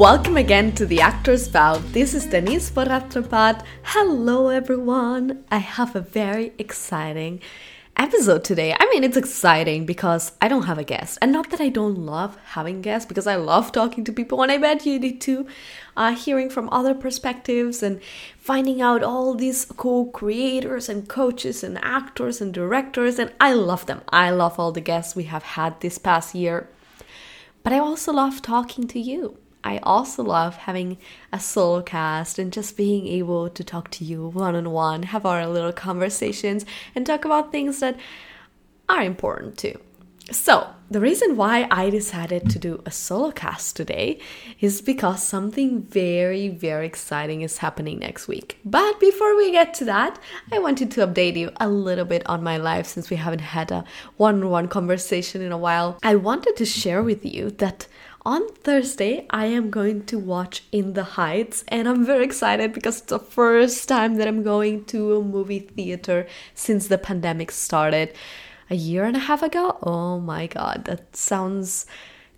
Welcome again to the Actors Vow. This is Denise Boratrapat. Hello, everyone. I have a very exciting episode today. I mean, it's exciting because I don't have a guest. And not that I don't love having guests, because I love talking to people, and I bet you do too. Uh, hearing from other perspectives and finding out all these cool creators and coaches and actors and directors. And I love them. I love all the guests we have had this past year. But I also love talking to you. I also love having a solo cast and just being able to talk to you one on one, have our little conversations, and talk about things that are important too. So, the reason why I decided to do a solo cast today is because something very, very exciting is happening next week. But before we get to that, I wanted to update you a little bit on my life since we haven't had a one on one conversation in a while. I wanted to share with you that on Thursday, I am going to watch In the Heights, and I'm very excited because it's the first time that I'm going to a movie theater since the pandemic started a year and a half ago. Oh my god, that sounds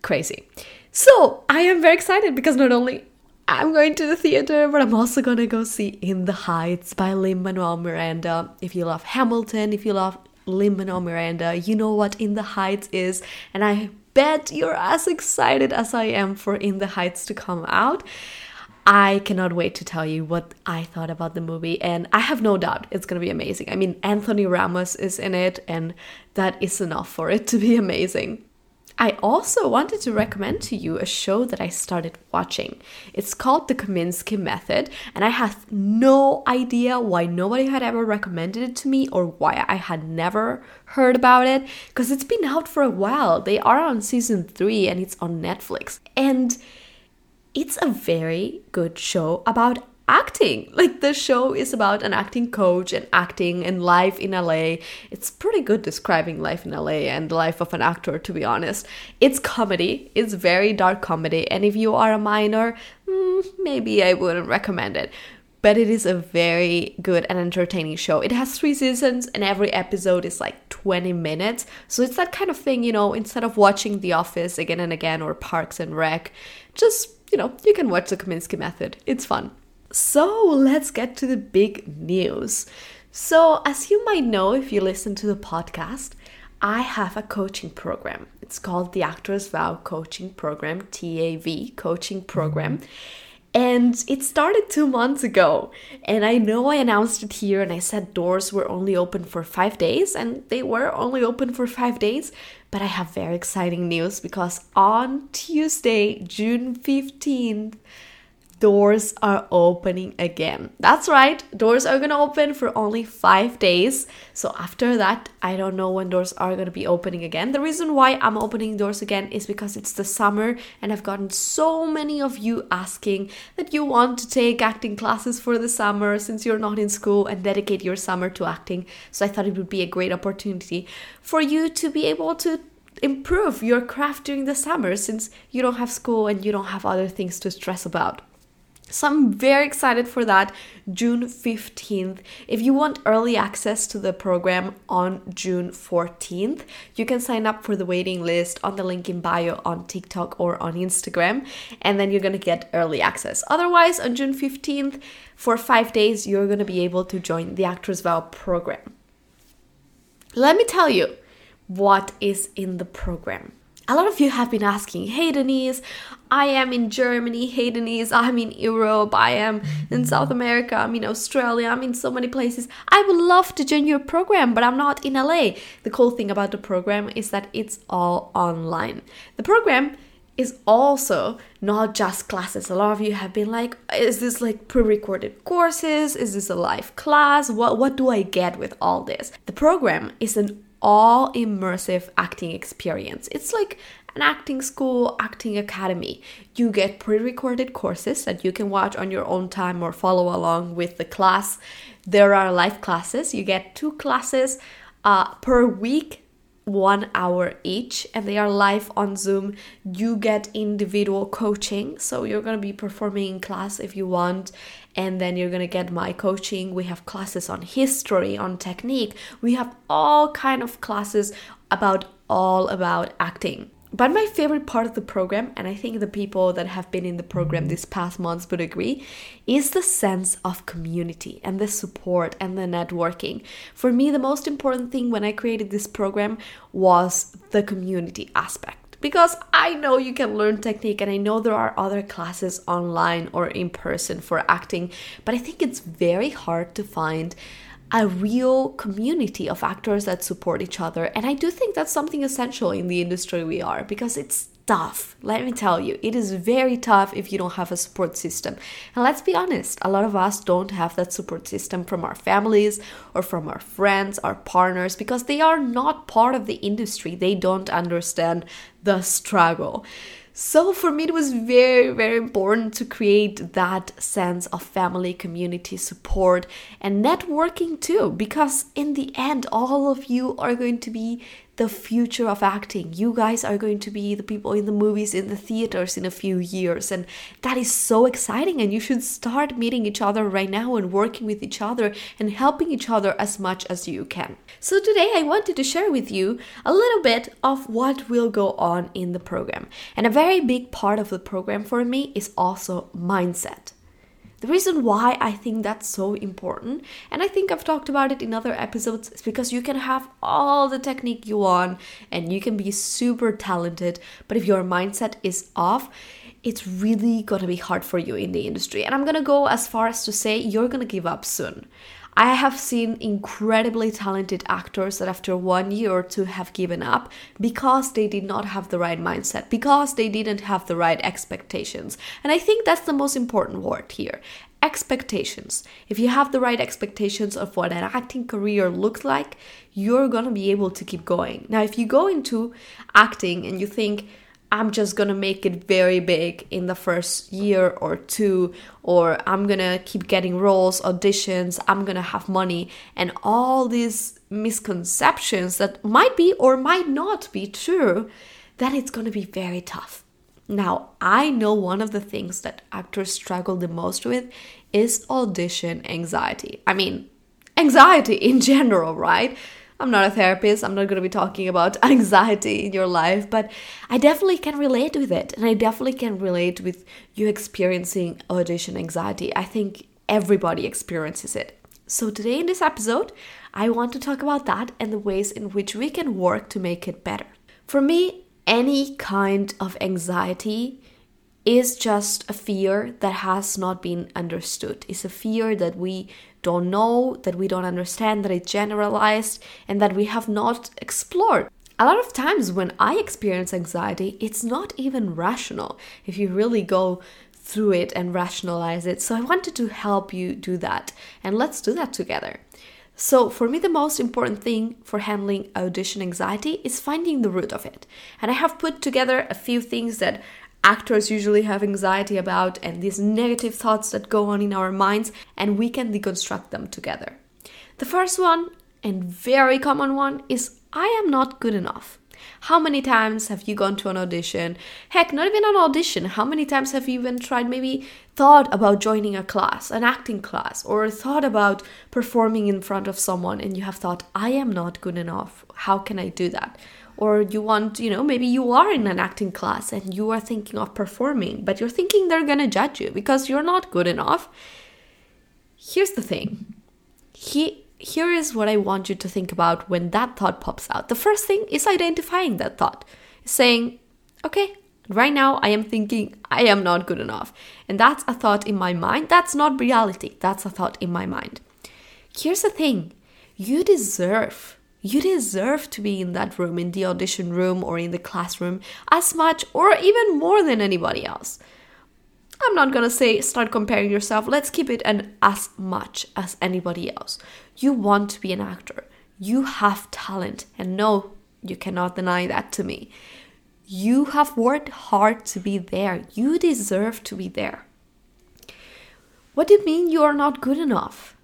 crazy. So, I am very excited because not only I'm going to the theater, but I'm also gonna go see In the Heights by Lin Manuel Miranda. If you love Hamilton, if you love Lin Manuel Miranda, you know what In the Heights is, and I bet you're as excited as I am for In the Heights to come out. I cannot wait to tell you what I thought about the movie, and I have no doubt it's gonna be amazing. I mean, Anthony Ramos is in it, and that is enough for it to be amazing. I also wanted to recommend to you a show that I started watching. It's called The Kominsky Method, and I have no idea why nobody had ever recommended it to me or why I had never heard about it because it's been out for a while. They are on season 3 and it's on Netflix. And it's a very good show about acting. Like the show is about an acting coach and acting and life in LA. It's pretty good describing life in LA and the life of an actor, to be honest. It's comedy, it's very dark comedy, and if you are a minor, mm, maybe I wouldn't recommend it. But it is a very good and entertaining show. It has three seasons, and every episode is like 20 minutes. So it's that kind of thing, you know, instead of watching The Office again and again or Parks and Rec, just, you know, you can watch the Kominsky Method. It's fun. So let's get to the big news. So, as you might know if you listen to the podcast, I have a coaching program. It's called the Actors Vow Coaching Program, TAV Coaching mm-hmm. Program. And it started two months ago. And I know I announced it here and I said doors were only open for five days, and they were only open for five days. But I have very exciting news because on Tuesday, June 15th, doors are opening again. That's right, doors are gonna open for only five days. So after that, I don't know when doors are gonna be opening again. The reason why I'm opening doors again is because it's the summer and I've gotten so many of you asking that you want to take acting classes for the summer since you're not in school and dedicate your summer to acting. So I thought it would be a great opportunity for you to be able to improve your craft during the summer since you don't have school and you don't have other things to stress about. So I'm very excited for that June 15th. If you want early access to the program on June 14th, you can sign up for the waiting list on the link in bio on TikTok or on Instagram, and then you're gonna get early access. Otherwise, on June 15th, for five days, you're gonna be able to join the Actors Vow program. Let me tell you what is in the program a lot of you have been asking, hey Denise, I am in Germany, hey Denise, I'm in Europe, I am in South America, I'm in Australia, I'm in so many places. I would love to join your program, but I'm not in LA. The cool thing about the program is that it's all online. The program is also not just classes. A lot of you have been like, is this like pre-recorded courses? Is this a live class? What what do I get with all this? The program is an all immersive acting experience. It's like an acting school, acting academy. You get pre recorded courses that you can watch on your own time or follow along with the class. There are live classes. You get two classes uh, per week one hour each and they are live on Zoom. You get individual coaching, so you're going to be performing in class if you want and then you're to get my coaching. We have classes on history, on technique. We have all kind of classes about all about acting. but my favorite part of the program, and I think the people that have been in the program this past months would agree, is the sense of community and the support and the networking. For me, the most important thing when I created this program was the community aspect because I know you can learn technique and I know there are other classes online or in person for acting, but I think it's very hard to find a real community of actors that support each other. And I do think that's something essential in the industry we are because it's tough. Let me tell you, it is very tough if you don't have a support system. And let's be honest, a lot of us don't have that support system from our families or from our friends, our partners, because they are not part of the industry. They don't understand the struggle. So for me, it was very, very important to create that sense of family, community support, and networking too, because in the end, all of you are going to be the future of acting. You guys are going to be the people in the movies, in the theaters in a few years. And that is so exciting. And you should start meeting each other right now and working with each other and helping each other as much as you can. So today I wanted to share with you a little bit of what will go on in the program. And a very big part of the program for me is also mindset. The reason why I think that's so important, and I think I've talked about it in other episodes, is because you can have all the technique you want and you can be super talented, but if your mindset is off, it's really gonna be hard for you in the industry. And I'm gonna go as far as to say you're gonna give up soon. I have seen incredibly talented actors that after one year or two have given up because they did not have the right mindset, because they didn't have the right expectations. And I think that's the most important word here expectations. If you have the right expectations of what an acting career looks like, you're gonna be able to keep going. Now, if you go into acting and you think, I'm just gonna make it very big in the first year or two, or I'm gonna keep getting roles, auditions, I'm gonna have money, and all these misconceptions that might be or might not be true, then it's gonna be very tough. Now, I know one of the things that actors struggle the most with is audition anxiety. I mean, anxiety in general, right? I'm not a therapist. I'm not going to be talking about anxiety in your life, but I definitely can relate with it. And I definitely can relate with you experiencing audition anxiety. I think everybody experiences it. So, today in this episode, I want to talk about that and the ways in which we can work to make it better. For me, any kind of anxiety is just a fear that has not been understood. It's a fear that we don't know, that we don't understand, that it's generalized, and that we have not explored. A lot of times when I experience anxiety, it's not even rational if you really go through it and rationalize it. So I wanted to help you do that, and let's do that together. So, for me, the most important thing for handling audition anxiety is finding the root of it. And I have put together a few things that actors usually have anxiety about and these negative thoughts that go on in our minds, and we can deconstruct them together. The first one, and very common one, is I am not good enough. How many times have you gone to an audition? Heck, not even an audition. How many times have you even tried, maybe thought about joining a class, an acting class, or thought about performing in front of someone and you have thought, I am not good enough. How can I do that? Or you want, you know, maybe you are in an acting class and you are thinking of performing, but you're thinking they're gonna judge you because you're not good enough. Here's the thing. He, here is what I want you to think about when that thought pops out. The first thing is identifying that thought, saying, okay, right now I am thinking I am not good enough. And that's a thought in my mind. That's not reality. That's a thought in my mind. Here's the thing you deserve you deserve to be in that room, in the audition room or in the classroom, as much or even more than anybody else. I'm not gonna say start comparing yourself, let's keep it an as much as anybody else. You want to be an actor, you have talent, and no, you cannot deny that to me. You have worked hard to be there, you deserve to be there. What do you mean you are not good enough?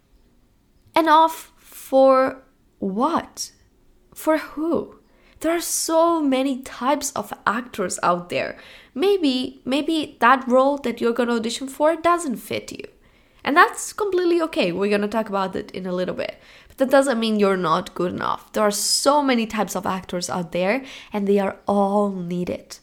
Enough for what? For who? There are so many types of actors out there. Maybe, maybe that role that you're gonna audition for doesn't fit you. And that's completely okay. We're gonna talk about it in a little bit. But that doesn't mean you're not good enough. There are so many types of actors out there, and they are all needed.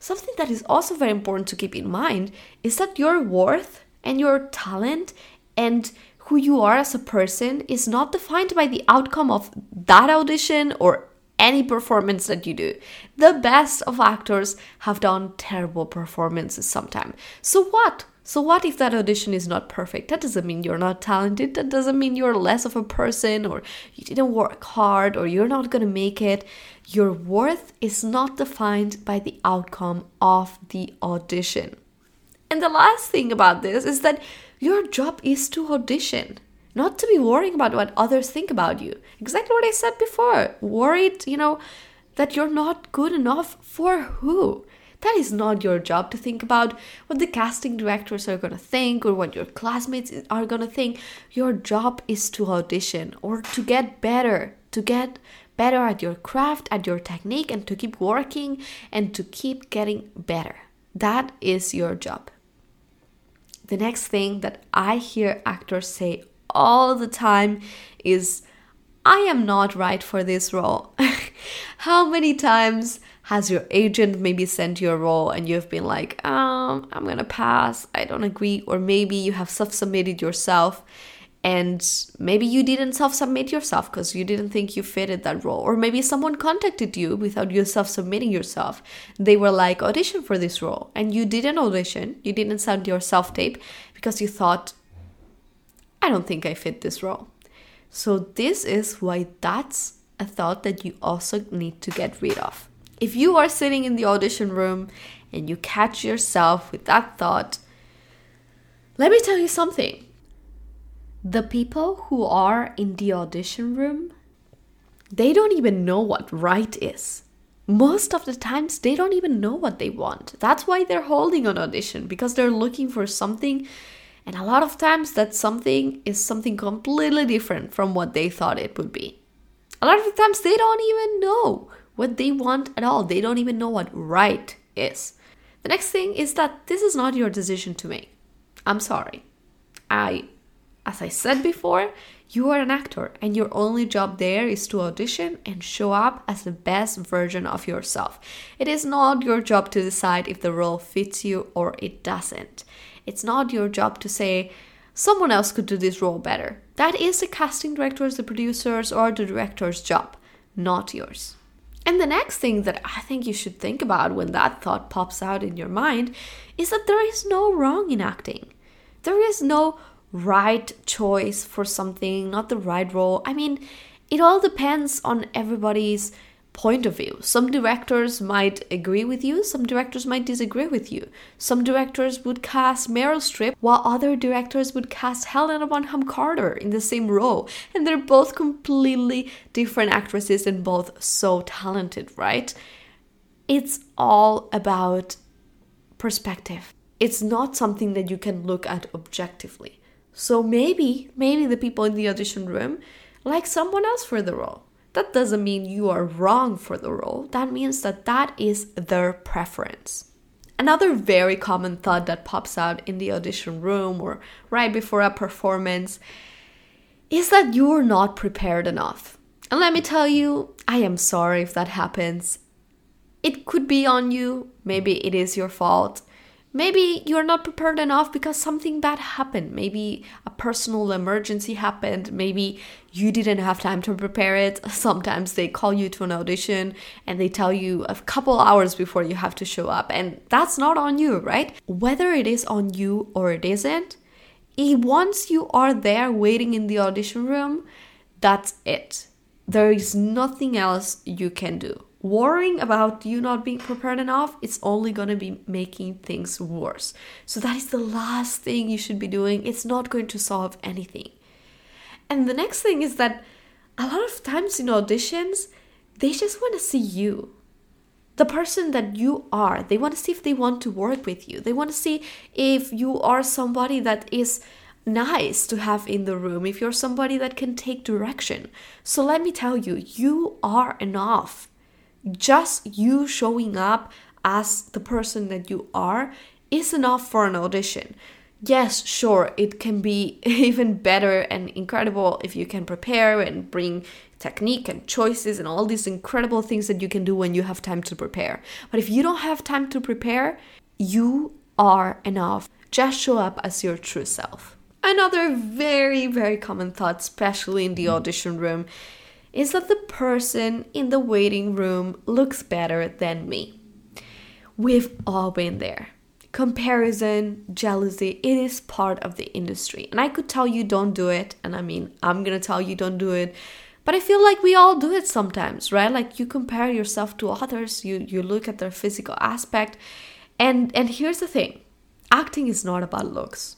Something that is also very important to keep in mind is that your worth and your talent and who you are as a person is not defined by the outcome of that audition or any performance that you do. The best of actors have done terrible performances sometimes. So what? So, what if that audition is not perfect? That doesn't mean you're not talented. That doesn't mean you're less of a person or you didn't work hard or you're not going to make it. Your worth is not defined by the outcome of the audition. And the last thing about this is that your job is to audition, not to be worrying about what others think about you. Exactly what I said before. Worried, you know, that you're not good enough for who? That is not your job to think about what the casting directors are going to think or what your classmates are going to think. Your job is to audition or to get better, to get better at your craft, at your technique, and to keep working and to keep getting better. That is your job. The next thing that I hear actors say all the time is, I am not right for this role. How many times has your agent maybe sent you a role and you've been like, um, I'm gonna pass, I don't agree, or maybe you have self submitted yourself and maybe you didn't self submit yourself because you didn't think you fitted that role, or maybe someone contacted you without you self submitting yourself. They were like, audition for this role, and you didn't audition, you didn't send your self tape because you thought, I don't think I fit this role. So, this is why that's a thought that you also need to get rid of. If you are sitting in the audition room and you catch yourself with that thought, let me tell you something. The people who are in the audition room, they don't even know what right is. Most of the times, they don't even know what they want. That's why they're holding an audition because they're looking for something. And a lot of times, that something is something completely different from what they thought it would be. A lot of the times, they don't even know what they want at all. They don't even know what right is. The next thing is that this is not your decision to make. I'm sorry. I, as I said before, you are an actor and your only job there is to audition and show up as the best version of yourself. It is not your job to decide if the role fits you or it doesn't. It's not your job to say, someone else could do this role better. That is the casting director's, the producer's, or the director's job, not yours. And the next thing that I think you should think about when that thought pops out in your mind is that there is no wrong in acting. There is no right choice for something, not the right role. I mean, it all depends on everybody's point of view. Some directors might agree with you, some directors might disagree with you. Some directors would cast Meryl Streep, while other directors would cast Helena Bonham Carter in the same role. And they're both completely different actresses and both so talented, right? It's all about perspective. It's not something that you can look at objectively. So maybe, maybe the people in the audition room like someone else for the role that doesn't mean you are wrong for the role. That means that that is their preference. Another very common thought that pops out in the audition room or right before a performance is that you're not prepared enough. And let me tell you, I am sorry if that happens. It could be on you, maybe it is your fault. Maybe you're not prepared enough because something bad happened. Maybe a personal emergency happened. Maybe you didn't have time to prepare it. Sometimes they call you to an audition and they tell you a couple hours before you have to show up. And that's not on you, right? Whether it is on you or it isn't, once you are there waiting in the audition room, that's it. There is nothing else you can do worrying about you not being prepared enough, it's only going to be making things worse. So that is the last thing you should be doing. It's not going to solve anything. And the next thing is that a lot of times in auditions, they just want to see you. The person that you are. They want to see if they want to work with you. They want to see if you are somebody that is nice to have in the room, if you're somebody that can take direction. So let me tell you, you are enough just you showing up as the person that you are is enough for an audition. yes, sure, it can be even better and incredible if you can prepare and bring technique and choices and all these incredible things that you can do when you have time to prepare. But if you don't have time to prepare, you are enough. Just show up as your true self. Another very, very common thought, especially in the audition room, is that the person in the waiting room looks better than me. We've all been there comparison, jealousy, it is part of the industry. And I could tell you don't do it, and I mean, I'm gonna tell you don't do it. But I feel like we all do it sometimes, right? Like you compare yourself to others, you you look at their physical aspect. And and here's the thing. Acting is not about looks.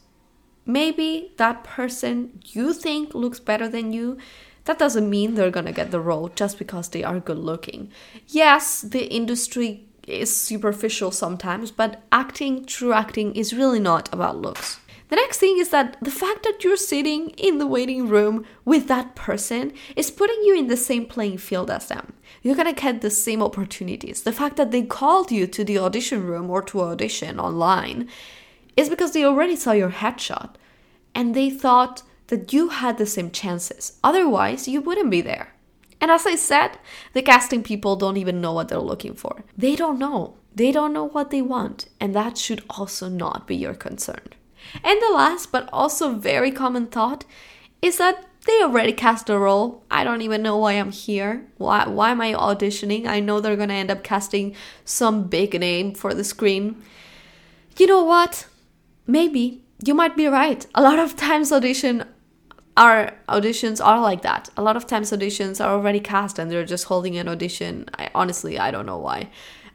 Maybe that person you think looks better than you, that doesn't mean they're gonna get the role just because they are good looking. Yes, the industry is superficial sometimes, but acting, true acting, is really not about looks. The next thing is that the fact that you're sitting in the waiting room with that person is putting you in the same playing field as them. You're gonna get the same opportunities. The fact that they called you to the audition room or to audition online is because they already saw your headshot and they thought that you had the same chances. Otherwise, you wouldn't be there. And as I said, the casting people don't even know what they're looking for. They don't know. They don't know what they want, and that should also not be your concern. And the last but also very common thought is that they already cast the role. I don't even know why I'm here. Why why am I auditioning? I know they're going to end up casting some big name for the screen. You know what? Maybe you might be right. A lot of times audition our auditions are like that. A lot of times auditions are already cast and they're just holding an audition. I, honestly, I don't know why.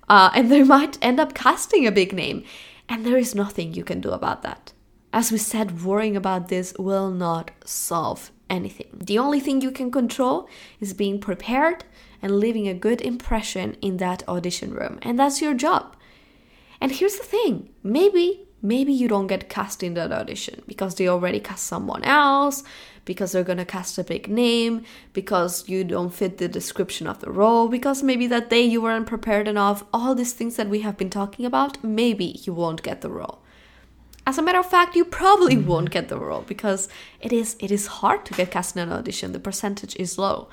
Uh, and they might end up casting a big name. And there is nothing you can do about that. As we said, worrying about this will not solve anything. The only thing you can control is being prepared and leaving a good impression in that audition room. And that's your job. And here's the thing maybe maybe you don't get cast in that audition because they already cast someone else, because they're gonna cast a big name, because you don't fit the description of the role, because maybe that day you weren't prepared enough, all these things that we have been talking about, maybe you won't get the role. As a matter of fact, you probably mm-hmm. won't get the role because it is it is hard to get cast in an audition. The percentage is low.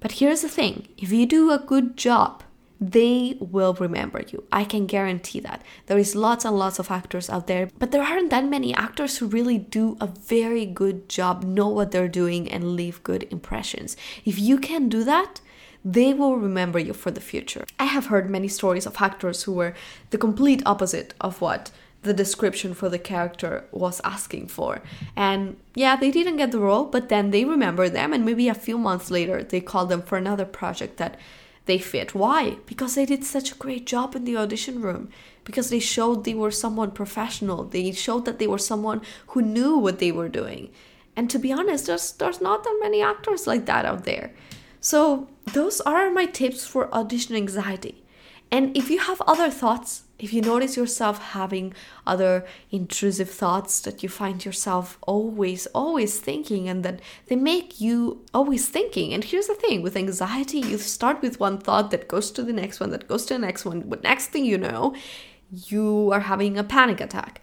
But here's the thing, if you do a good job, they will remember you. I can guarantee that. There is lots and lots of actors out there, but there aren't that many actors who really do a very good job, know what they're doing, and leave good impressions. If you can do that, they will remember you for the future. I have heard many stories of actors who were the complete opposite of what the description for the character was asking for. And yeah, they didn't get the role, but then they remember them, and maybe a few months later, they called them for another project that they fit. Why? Because they did such a great job in the audition room. Because they showed they were someone professional. They showed that they were someone who knew what they were doing. And to be honest, there's there's not that many actors like that out there. So those are my tips for audition anxiety. And if you have other thoughts, if you notice yourself having other intrusive thoughts that you find yourself always, always thinking and that they make you always thinking. And here's the thing with anxiety, you start with one thought that goes to the next one, that goes to the next one. But next thing you know, you are having a panic attack.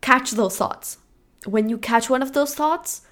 Catch those thoughts. When you catch one of those thoughts,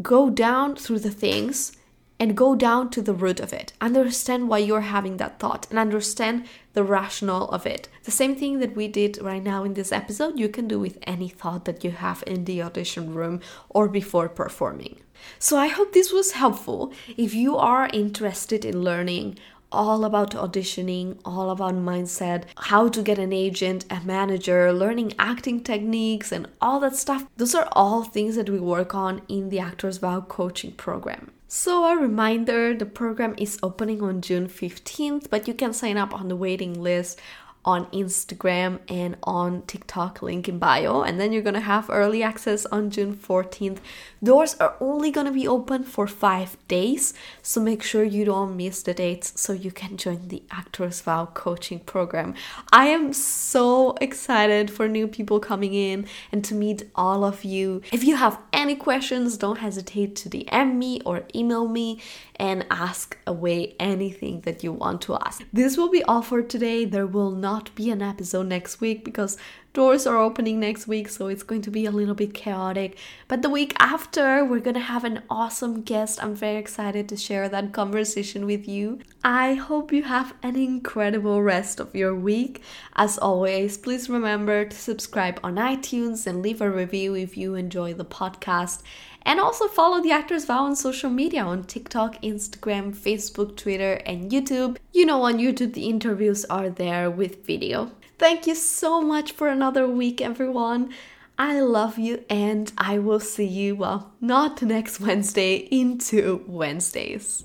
go down through the things and go down to the root of it. Understand why you're having that thought and understand the rationale of it. The same thing that we did right now in this episode, you can do with any thought that you have in the audition room or before performing. So I hope this was helpful. If you are interested in learning all about auditioning, all about mindset, how to get an agent, a manager, learning acting techniques, and all that stuff. Those are all things that we work on in the Actors Vow coaching program. So, a reminder the program is opening on June 15th, but you can sign up on the waiting list on Instagram and on TikTok, link in bio. And then you're gonna have early access on June 14th. Doors are only gonna be open for five days, so make sure you don't miss the dates so you can join the Actors Vow coaching program. I am so excited for new people coming in and to meet all of you. If you have any questions, don't hesitate to DM me or email me and ask away anything that you want to ask. This will be all for today. There will not be an episode next week because doors are opening next week, so it's going to be a little bit chaotic. But the week after, we're gonna have an awesome guest. I'm very excited to share that conversation with you. I hope you have an incredible rest of your week. As always, please remember to subscribe on iTunes and leave a review if you enjoy the podcast. And also follow the Actors Vow on social media on TikTok, Instagram, Facebook, Twitter, and YouTube. You know, on YouTube, the interviews are there with video. Thank you so much for another week, everyone. I love you, and I will see you, well, not next Wednesday, in two Wednesdays.